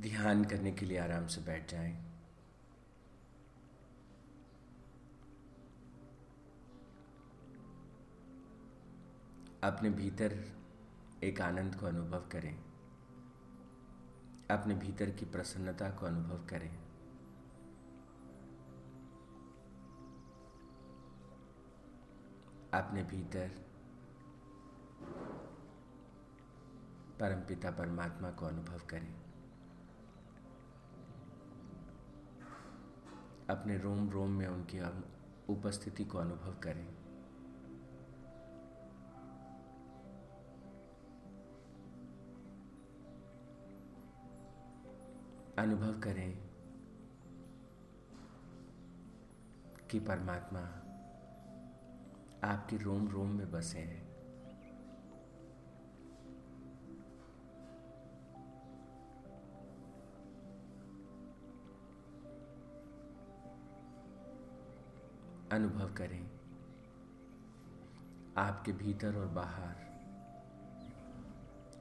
ध्यान करने के लिए आराम से बैठ जाएँ। अपने भीतर एक आनंद को अनुभव करें। अपने भीतर की प्रसन्नता को अनुभव करें। अपने भीतर परमपिता परमात्मा को अनुभव करें। अपने रोम रोम में उनकी उपस्थिति को अनुभव करें। अनुभव करें कि परमात्मा आपके रोम रोम में बसे हैं। अनुभव करें। आपके भीतर और बाहर,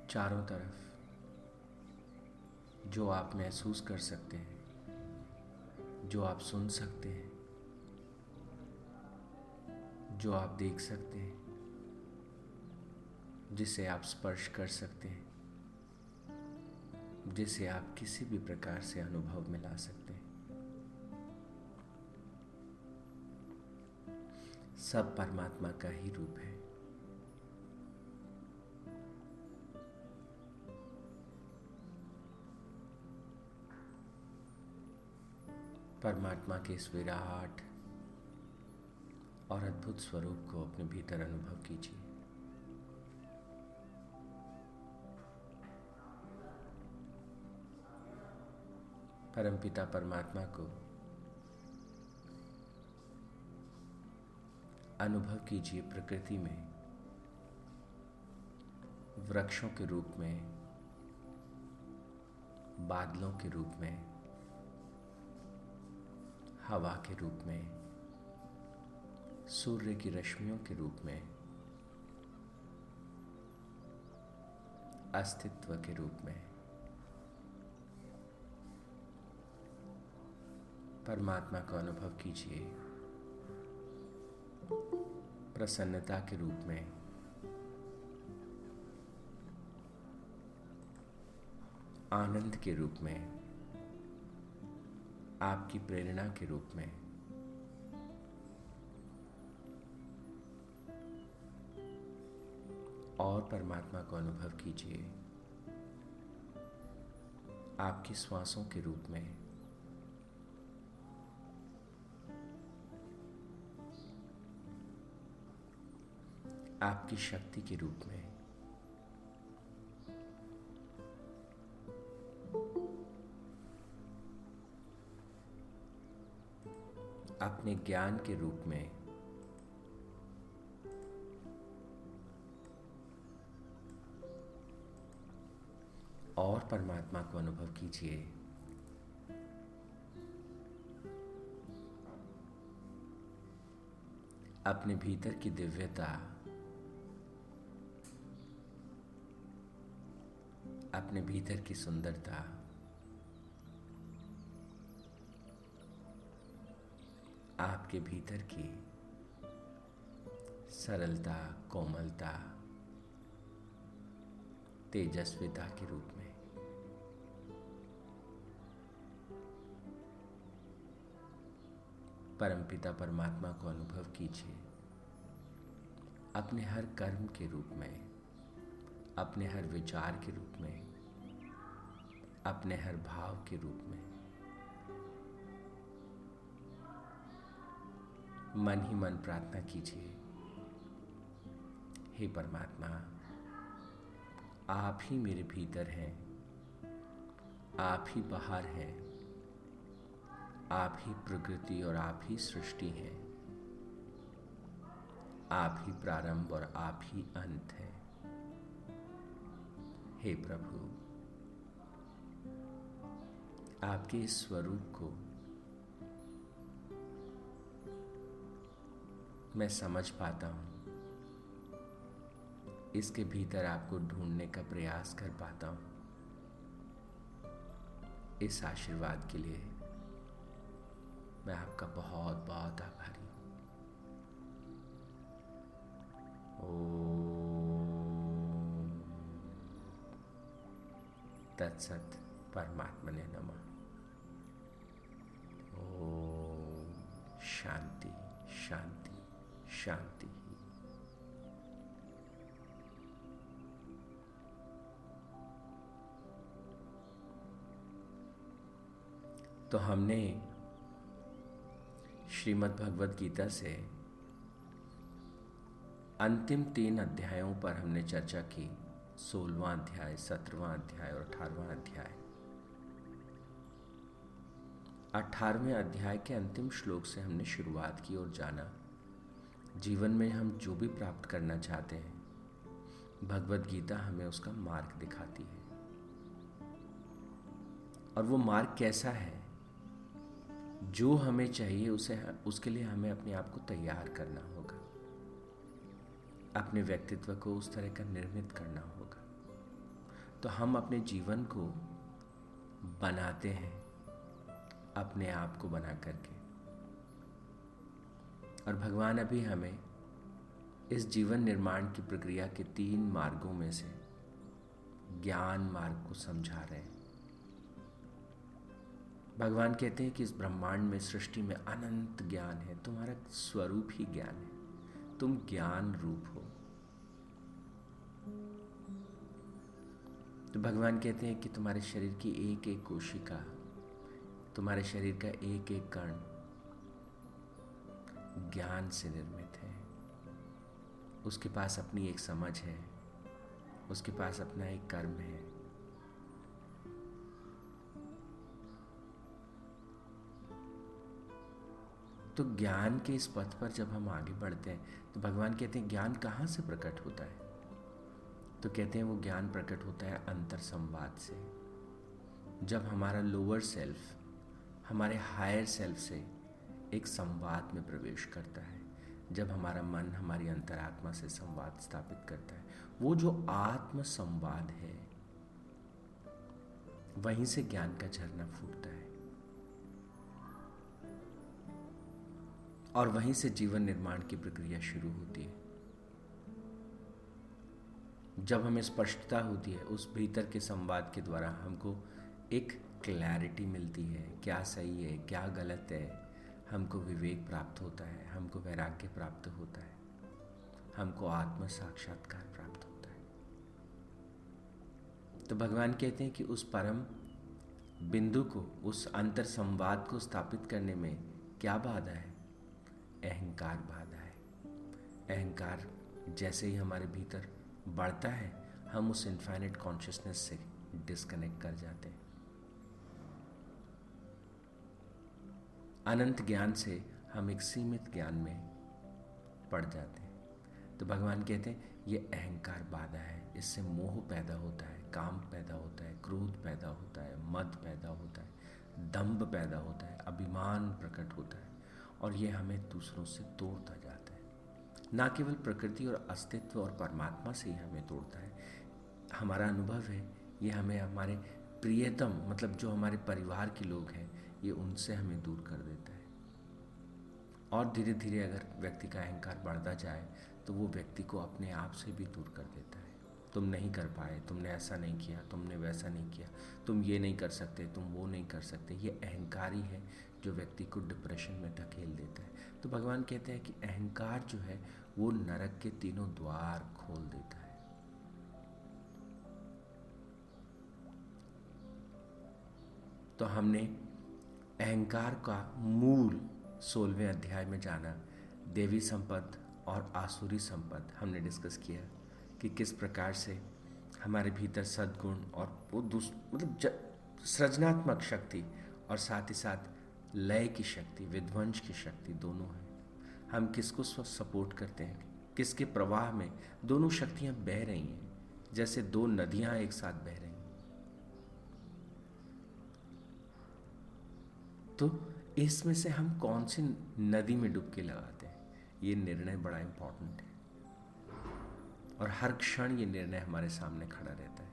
चारों तरफ़, जो आप महसूस कर सकते हैं, जो आप सुन सकते हैं, जो आप देख सकते हैं, जिसे आप स्पर्श कर सकते हैं, जिसे आप किसी भी प्रकार से अनुभव में ला सकते हैं। सब परमात्मा का ही रूप है। परमात्मा के इस विराट और अद्भुत स्वरूप को अपने भीतर अनुभव कीजिए। परमपिता परमात्मा को अनुभव कीजिए प्रकृति में, वृक्षों के रूप में, बादलों के रूप में, हवा के रूप में, सूर्य की रश्मियों के रूप में, अस्तित्व के रूप में, परमात्मा का अनुभव कीजिए। प्रसन्नता के रूप में। आनंद के रूप में। आपकी प्रेरणा के रूप में। और परमात्मा को अनुभव कीजिए। आपकी श्वासों के रूप में। आपकी शक्ति के रूप में। अपने ज्ञान के रूप में। और परमात्मा को अनुभव कीजिए। अपने भीतर की दिव्यता अपने भीतर की सुंदरता। आपके भीतर की सरलता, कोमलता, तेजस्विता के रूप में। परमपिता परमात्मा को अनुभव कीजिए। अपने हर कर्म के रूप में। अपने हर विचार के रूप में, अपने हर भाव के रूप में। मन ही मन प्रार्थना कीजिए, हे परमात्मा, आप ही मेरे भीतर हैं, आप ही बाहर हैं, आप ही प्रकृति और आप ही सृष्टि हैं, आप ही प्रारंभ और आप ही अंत है। हे प्रभु, आपके स्वरूप को मैं समझ पाता हूँ। इसके भीतर आपको ढूँढने का प्रयास कर पाता हूँ। इस आशीर्वाद के लिए मैं आपका बहुत बहुत आभारी हूँ। तत्सत परमात्मा ने नमः। ओ शांति शांति शांति। तो हमने श्रीमद् भगवत गीता से अंतिम तीन अध्यायों पर हमने चर्चा की। सोलवा अध्याय सत्रहवा अध्याय और अठारहवा अध्याय। अठारहवें अध्याय के अंतिम श्लोक से हमने शुरुआत की और जाना, जीवन में हम जो भी प्राप्त करना चाहते हैं, भगवत गीता हमें उसका मार्ग दिखाती है। और वो मार्ग कैसा है? जो हमें चाहिए उसे उसके लिए हमें अपने आप को तैयार करना होगा। अपने व्यक्तित्व को उस तरह का निर्मित करना होगा। तो हम अपने जीवन को बनाते हैं, अपने आप को बना करके। और भगवान अभी हमें इस जीवन निर्माण की प्रक्रिया के तीन मार्गों में से ज्ञान मार्ग को समझा रहे हैं। भगवान कहते हैं कि इस ब्रह्मांड में, सृष्टि में अनंत ज्ञान है, तुम्हारा स्वरूप ही ज्ञान है। तुम ज्ञान रूप हो। तो भगवान कहते हैं कि तुम्हारे शरीर की एक एक कोशिका, तुम्हारे शरीर का एक एक कण ज्ञान से निर्मित है। उसके पास अपनी एक समझ है, उसके पास अपना एक कर्म है। तो ज्ञान के इस पथ पर जब हम आगे बढ़ते हैं तो भगवान कहते हैं, ज्ञान कहाँ से प्रकट होता है? तो कहते हैं वो ज्ञान प्रकट होता है अंतर संवाद से। जब हमारा लोअर सेल्फ हमारे हायर सेल्फ से एक संवाद में प्रवेश करता है, जब हमारा मन हमारी अंतरात्मा से संवाद स्थापित करता है, वो जो आत्म संवाद है, वहीं से ज्ञान का झरना फूटता है। और वहीं से जीवन निर्माण की प्रक्रिया शुरू होती है। जब हमें स्पष्टता होती है, उस भीतर के संवाद के द्वारा हमको एक क्लैरिटी मिलती है, क्या सही है, क्या गलत है, हमको विवेक प्राप्त होता है, हमको वैराग्य प्राप्त होता है, हमको आत्म साक्षात्कार प्राप्त होता है। तो भगवान कहते हैं कि उस परम बिंदु को, उस अंतर संवाद को स्थापित करने में क्या बाधा है? अहंकार बाधा है। अहंकार जैसे ही हमारे भीतर बढ़ता है, हम उस इन्फाइनेट कॉन्शियसनेस से डिस्कनेक्ट कर जाते हैं। अनंत ज्ञान से हम एक सीमित ज्ञान में पड़ जाते हैं। तो भगवान कहते हैं, ये अहंकार बाधा है, इससे मोह पैदा होता है, काम पैदा होता है, क्रोध पैदा होता है, मद पैदा होता है दम्भ पैदा होता है, अभिमान प्रकट होता है और ये हमें दूसरों से तोड़ता जाता है। ना केवल प्रकृति और अस्तित्व और परमात्मा से ही हमें तोड़ता है, हमारा अनुभव है, ये हमें हमारे प्रियतम मतलब जो हमारे परिवार के लोग हैं, ये उनसे हमें दूर कर देता है। और धीरे धीरे अगर व्यक्ति का अहंकार बढ़ता जाए तो वो व्यक्ति को अपने आप से भी दूर कर देता है। तुम नहीं कर पाए, तुमने ऐसा नहीं किया, तुमने वैसा नहीं किया, तुम ये नहीं कर सकते, तुम वो नहीं कर सकते, ये अहंकार ही है जो व्यक्ति को डिप्रेशन में धकेल देता है। तो भगवान कहते हैं कि अहंकार जो है वो नरक के तीनों द्वार खोल देता है। तो हमने अहंकार का मूल सोलहवें अध्याय में जाना, देवी संपद और आसुरी संपद हमने डिस्कस किया कि किस प्रकार से हमारे भीतर सद्गुण और वो दूस मतलब सृजनात्मक शक्ति और साथ ही साथ लय की शक्ति, विध्वंस की शक्ति दोनों है। हम किसको सपोर्ट करते हैं? किसके प्रवाह में? दोनों शक्तियाँ बह रही हैं, जैसे दो नदियाँ एक साथ बह रही हैं। तो इसमें से हम कौन सी नदी में डुबकी लगाते हैं? ये निर्णय बड़ा इंपॉर्टेंट है। और हर क्षण ये निर्णय हमारे सामने खड़ा रहता है।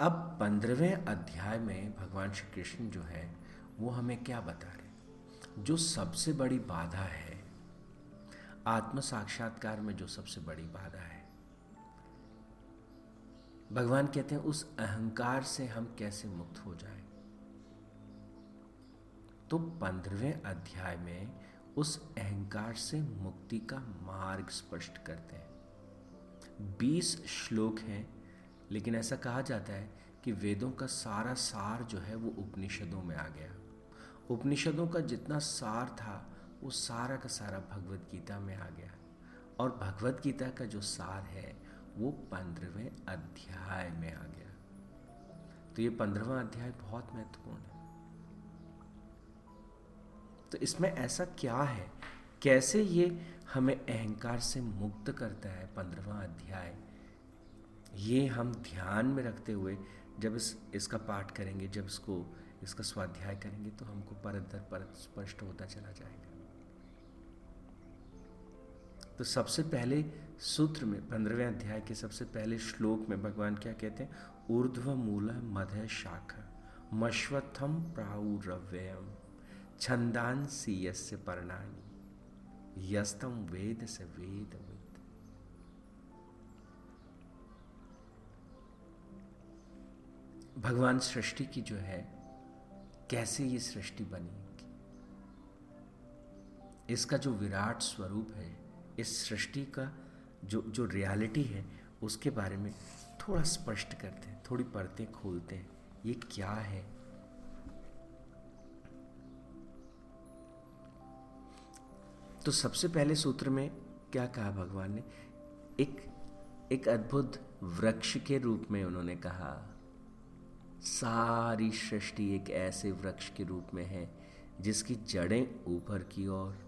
अब पंद्रहवें अध्याय में भगवान श्री कृष्ण जो है, वो हमें क्या बता रहे जो सबसे बड़ी बाधा है आत्म साक्षात्कार में जो सबसे बड़ी बाधा है। भगवान कहते हैं, उस अहंकार से हम कैसे मुक्त हो जाएँ? तो पंद्रहवें अध्याय में उस अहंकार से मुक्ति का मार्ग स्पष्ट करते हैं। बीस श्लोक हैं, लेकिन ऐसा कहा जाता है कि वेदों का सारा सार जो है वो उपनिषदों में आ गया। उपनिषदों का जितना सार था, वो सारा का सारा भगवत गीता में आ गया। और भगवत गीता का जो सार है, वो पंद्रहवें अध्याय में आ गया। तो ये पंद्रहवा अध्याय बहुत महत्वपूर्ण है। तो इसमें ऐसा क्या है? कैसे ये हमें अहंकार से मुक्त करता है पंद्रहवा अध्याय? ये हम ध्यान में रखते हुए जब इस, इसका पाठ करेंगे, जब इसको इसका स्वाध्याय करेंगे तो हमको परत दर परत स्पष्ट होता चला जाएगा। तो सबसे पहले सूत्र में, पंद्रहवें अध्याय के सबसे पहले श्लोक में भगवान क्या कहते हैं? ऊर्ध्व मूल मध्य शाखा, मश्वत्थम प्राउरव्ययम, छंदांसी यस्य पर्णानी, यस्तम वेद से वेद वेद भगवान सृष्टि की जो है कैसे ये सृष्टि बनी? इसका जो विराट स्वरूप है, इस सृष्टि का जो जो रियलिटी है, उसके बारे में थोड़ा स्पष्ट करते हैं, थोड़ी परतें खोलते हैं। ये क्या है? तो सबसे पहले सूत्र में क्या कहा भगवान ने? एक एक अद्भुत वृक्ष के रूप में उन्होंने कहा। सारी सृष्टि एक ऐसे वृक्ष के रूप में है, जिसकी जड़ें ऊपर की ओर,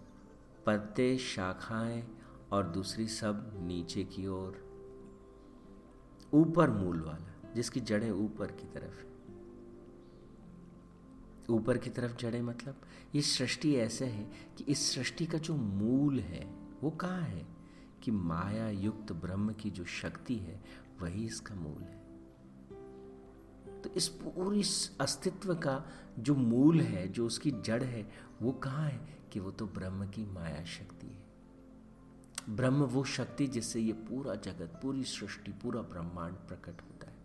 पत्ते शाखाएँ और दूसरी सब नीचे की ओर। ऊपर मूल वाला, जिसकी जड़ें ऊपर की तरफ़ है। ऊपर की तरफ़ जड़ें मतलब ये सृष्टि ऐसे है कि इस सृष्टि का जो मूल है, वो कहाँ है? कि माया युक्त ब्रह्म की जो शक्ति है, वही इसका मूल है। तो इस पूरी अस्तित्व का जो मूल है, जो उसकी जड़ है, वो कहाँ है? कि वो तो ब्रह्म की माया शक्ति है। ब्रह्म वो शक्ति जिससे ये पूरा जगत, पूरी सृष्टि, पूरा ब्रह्मांड प्रकट होता है।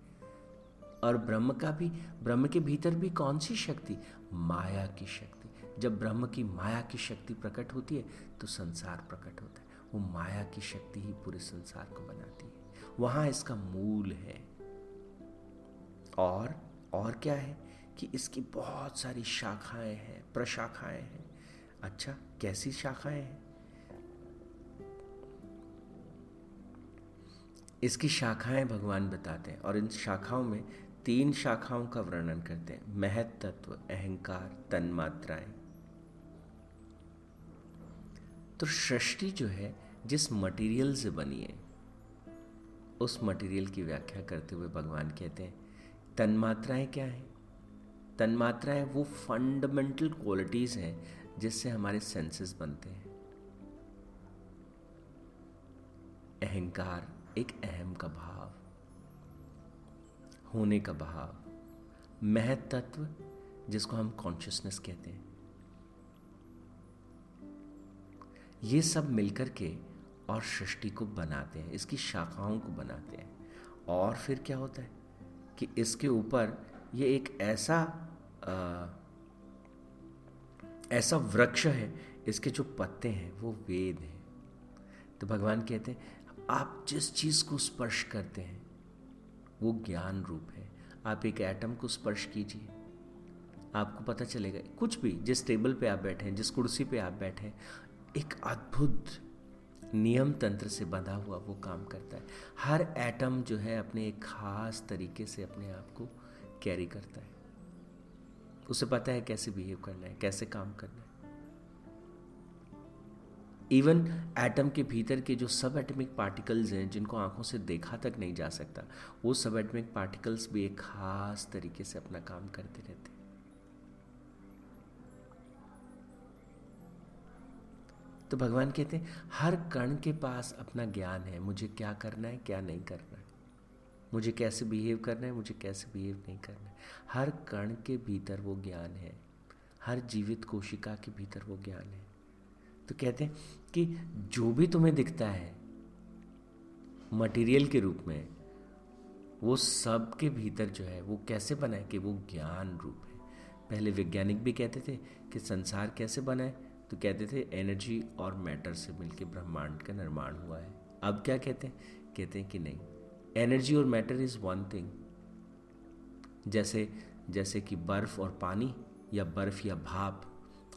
और ब्रह्म का भी, ब्रह्म के भीतर भी कौन सी शक्ति? माया की शक्ति। जब ब्रह्म की माया की शक्ति प्रकट होती है तो संसार प्रकट होता है। वो माया की शक्ति ही पूरे संसार को बनाती है। वहाँ इसका मूल है। और और क्या है कि इसकी बहुत सारी शाखाएँ हैं, प्रशाखाएँ हैं। अच्छा कैसी शाखाएँ हैं? इसकी शाखाएँ भगवान बताते हैं और इन शाखाओं में तीन शाखाओं का वर्णन करते हैं। महत तत्व अहंकार, तन्मात्राएँ। तो सृष्टि जो है, जिस मटेरियल से बनी है, उस मटेरियल की व्याख्या करते हुए भगवान कहते हैं तन्मात्राएँ क्या हैं? तन्मात्राएँ वो फंडामेंटल क्वालिटीज हैं जिससे हमारे सेंसेस बनते हैं। अहंकार एक अहम का भाव। होने का भाव। महत तत्व जिसको हम कॉन्शियसनेस कहते हैं। ये सब मिलकर के और सृष्टि को बनाते हैं, इसकी शाखाओं को बनाते हैं। और फिर क्या होता है? कि इसके ऊपर ये एक ऐसा आ, ऐसा वृक्ष है इसके जो पत्ते हैं वो वेद हैं। तो भगवान कहते हैं आप जिस चीज़ को स्पर्श करते हैं वो ज्ञान रूप है। आप एक एटम को स्पर्श कीजिए। आपको पता चलेगा कुछ भी जिस टेबल पे आप बैठे हैं जिस कुर्सी पे आप बैठे हैं एक अद्भुत नियम तंत्र से बंधा हुआ वो काम करता है। हर एटम जो है अपने एक खास तरीके से अपने आप को कैरी करता है। उसे पता है कैसे बिहेव करना है, कैसे काम करना है। इवन एटम के भीतर के जो सब एटमिक पार्टिकल्स हैं, जिनको आँखों से देखा तक नहीं जा सकता, वो सब एटमिक पार्टिकल्स भी एक खास तरीके से अपना काम करते रहते हैं। तो भगवान कहते हैं, हर कण के पास अपना ज्ञान है, मुझे क्या करना है, क्या नहीं करना है? मुझे कैसे बिहेव करना है, मुझे कैसे बिहेव नहीं करना है? हर कण के भीतर वो ज्ञान है, हर जीवित कोशिका के भीतर वो ज्ञान है। तो कहते हैं कि जो भी तुम्हें दिखता है मटेरियल के रूप में, वो सब के भीतर जो है, वो कैसे बना है कि वो ज्ञान रूप है? पहले वैज्ञानिक भी कहते थे कि संसार कैसे बना है? तो कहते थे, एनर्जी और मैटर से मिलकर ब्रह्मांड का निर्माण हुआ है। अब क्या कहते हैं? कहते हैं कि नहीं। एनर्जी और मैटर इज़ वन थिंग। जैसे जैसे कि बर्फ़ और पानी, या बर्फ़ या भाप।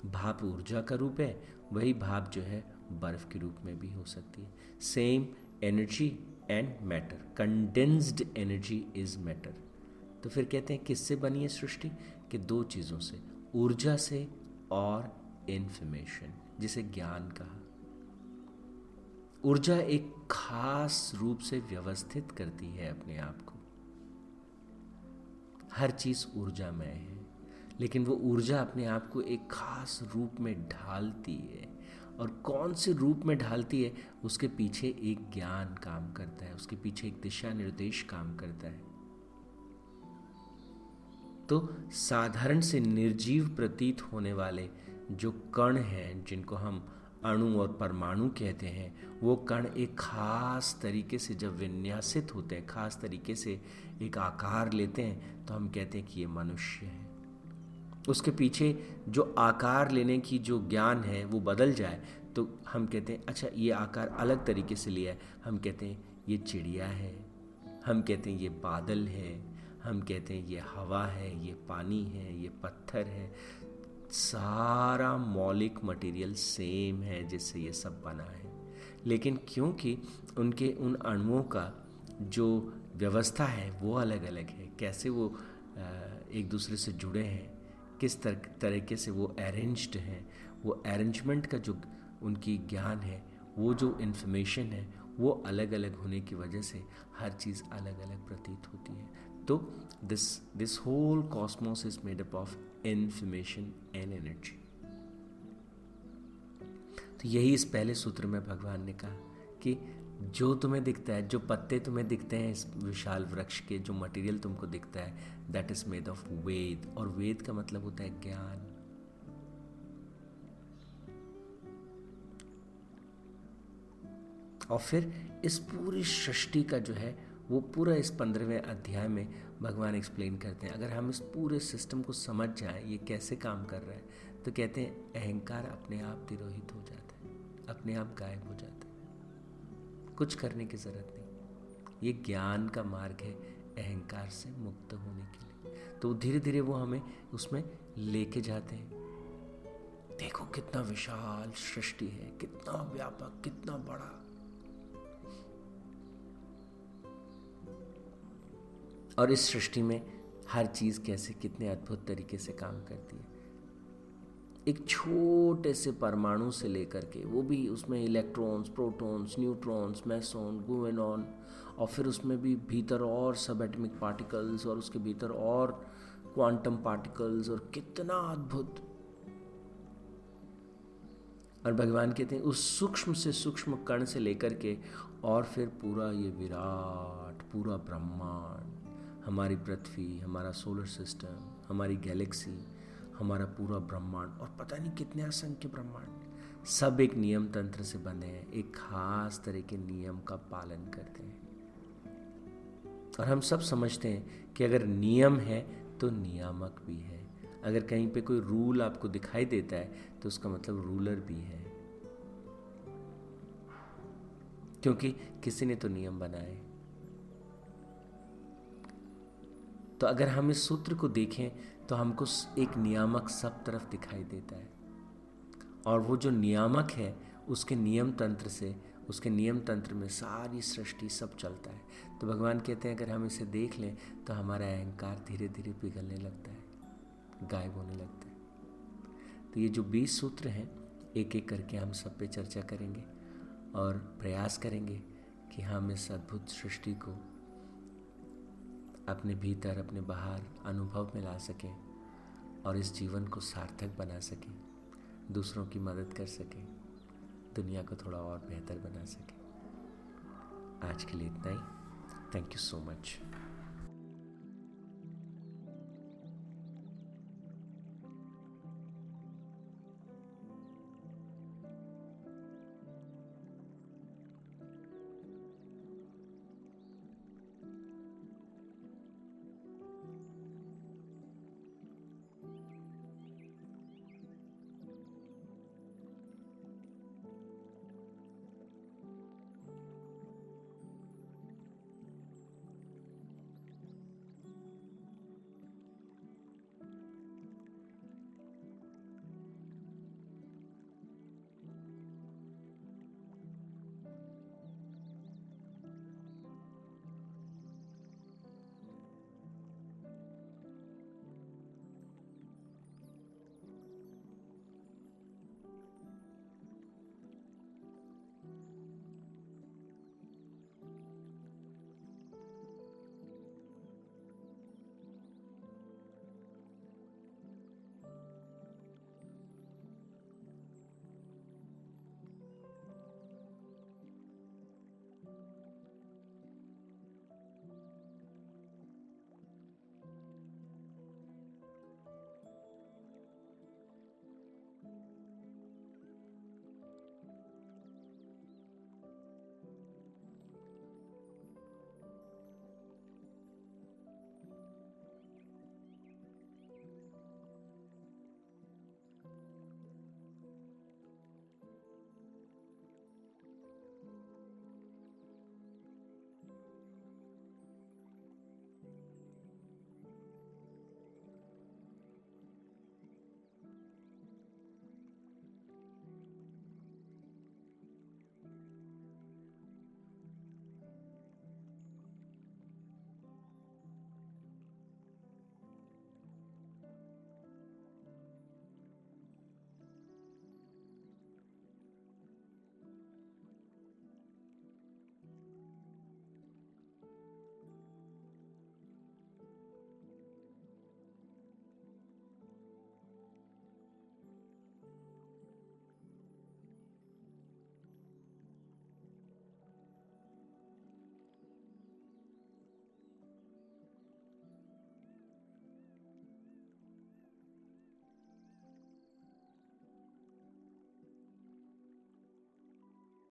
भाप ऊर्जा का रूप है, वही भाप जो है, बर्फ़ के रूप में भी हो सकती है। Same energy and matter condensed energy is matter तो फिर कहते हैं, किससे बनी है सृष्टि? कि दो चीज़ों से। ऊर्जा से और इंफॉर्मेशन जिसे ज्ञान कहा। ऊर्जा एक खास रूप से व्यवस्थित करती है अपने आप को। हर चीज़ ऊर्जामय है, लेकिन वो ऊर्जा अपने आप को एक खास रूप में ढालती है। और कौन से रूप में ढालती है? उसके पीछे एक ज्ञान काम करता है, उसके पीछे एक दिशा निर्देश काम करता है। तो साधारण से निर्जीव प्रतीत होने वाले जो कण हैं, जिनको हम अणु और परमाणु कहते हैं, वो कण एक खास तरीके से जब विन्यासित होते हैं, खास तरीके से एक आकार लेते हैं तो हम कहते हैं कि ये मनुष्य है। उसके पीछे जो आकार लेने की जो ज्ञान है, वो बदल जाए तो हम कहते हैं अच्छा ये आकार अलग तरीके से लिया है। हम कहते हैं, ये चिड़िया है। हम कहते हैं, ये बादल है। हम कहते हैं, ये हवा है। ये पानी है। ये पत्थर है। सारा मौलिक मटेरियल सेम है जिससे ये सब बना है। लेकिन क्योंकि उनके उन अणुओं का जो व्यवस्था है वो अलग अलग है कैसे वो एक दूसरे से जुड़े हैं किस तर, तरीके से वो अरेंज्ड हैं वो अरेंजमेंट का जो उनकी ज्ञान है वो जो इन्फॉर्मेशन है वो अलग अलग होने की वजह से हर चीज़ अलग अलग प्रतीत होती है। तो this this whole cosmos is made up of information and energy तो यही इस पहले सूत्र में भगवान ने कहा कि जो तुम्हें दिखता है, जो पत्ते तुम्हें दिखते हैं इस विशाल वृक्ष के, जो मटेरियल तुमको दिखता है that is made of Veda. और वेद का मतलब होता है ज्ञान। और फिर इस पूरी सृष्टि का जो है वो पूरा इस पंद्रहवें अध्याय में भगवान एक्सप्लेन करते हैं। अगर हम इस पूरे सिस्टम को समझ जाएँ, ये कैसे काम कर रहा है तो कहते हैं, अहंकार अपने आप तिरोहित हो जाता है, अपने आप गायब हो जाता है। कुछ करने की ज़रूरत नहीं। ये ज्ञान का मार्ग है अहंकार से मुक्त होने के लिए। तो धीरे धीरे वो हमें उसमें लेके जाते हैं। देखो कितना विशाल सृष्टि है, कितना व्यापक, कितना बड़ा। और इस सृष्टि में हर चीज़ कैसे कितने अद्भुत तरीके से काम करती है। एक छोटे से परमाणु से लेकर के, वो भी उसमें इलेक्ट्रॉन्स, प्रोटॉन्स, न्यूट्रॉन्स, मैसोन गुवेनॉन और फिर उसमें भी भीतर और सब एटमिक पार्टिकल्स और उसके भीतर और क्वांटम पार्टिकल्स और कितना अद्भुत। और भगवान कहते हैं, उस सूक्ष्म से सूक्ष्म कण से लेकर के और फिर पूरा ये विराट, पूरा ब्रह्मांड। हमारी पृथ्वी, हमारा सोलर सिस्टम हमारी गैलेक्सी हमारा पूरा ब्रह्मांड और पता नहीं कितने असंख्य ब्रह्मांड। सब एक नियम तंत्र से बने हैं, एक खास तरह के नियम का पालन करते हैं। और हम सब समझते हैं कि अगर नियम है तो नियामक भी है। अगर कहीं पे कोई रूल आपको दिखाई देता है तो उसका मतलब रूलर भी है। क्योंकि किसी ने तो नियम बनाए। तो अगर हम इस सूत्र को देखें तो हमको एक नियामक सब तरफ़ दिखाई देता है। और वो जो नियामक है, उसके नियम तंत्र से, उसके नियम तंत्र में सारी सृष्टि सब चलता है। तो भगवान कहते हैं, अगर हम इसे देख लें तो हमारा अहंकार धीरे धीरे पिघलने लगता है, गायब होने लगता है। तो ये जो बीस सूत्र हैं एक एक करके हम सब पे चर्चा करेंगे और प्रयास करेंगे कि हम इस अद्भुत सृष्टि को अपने भीतर, अपने बाहर अनुभव में ला सकें और इस जीवन को सार्थक बना सकें, दूसरों की मदद कर सकें, दुनिया को थोड़ा और बेहतर बना सकें। आज के लिए इतना ही। Thank you so much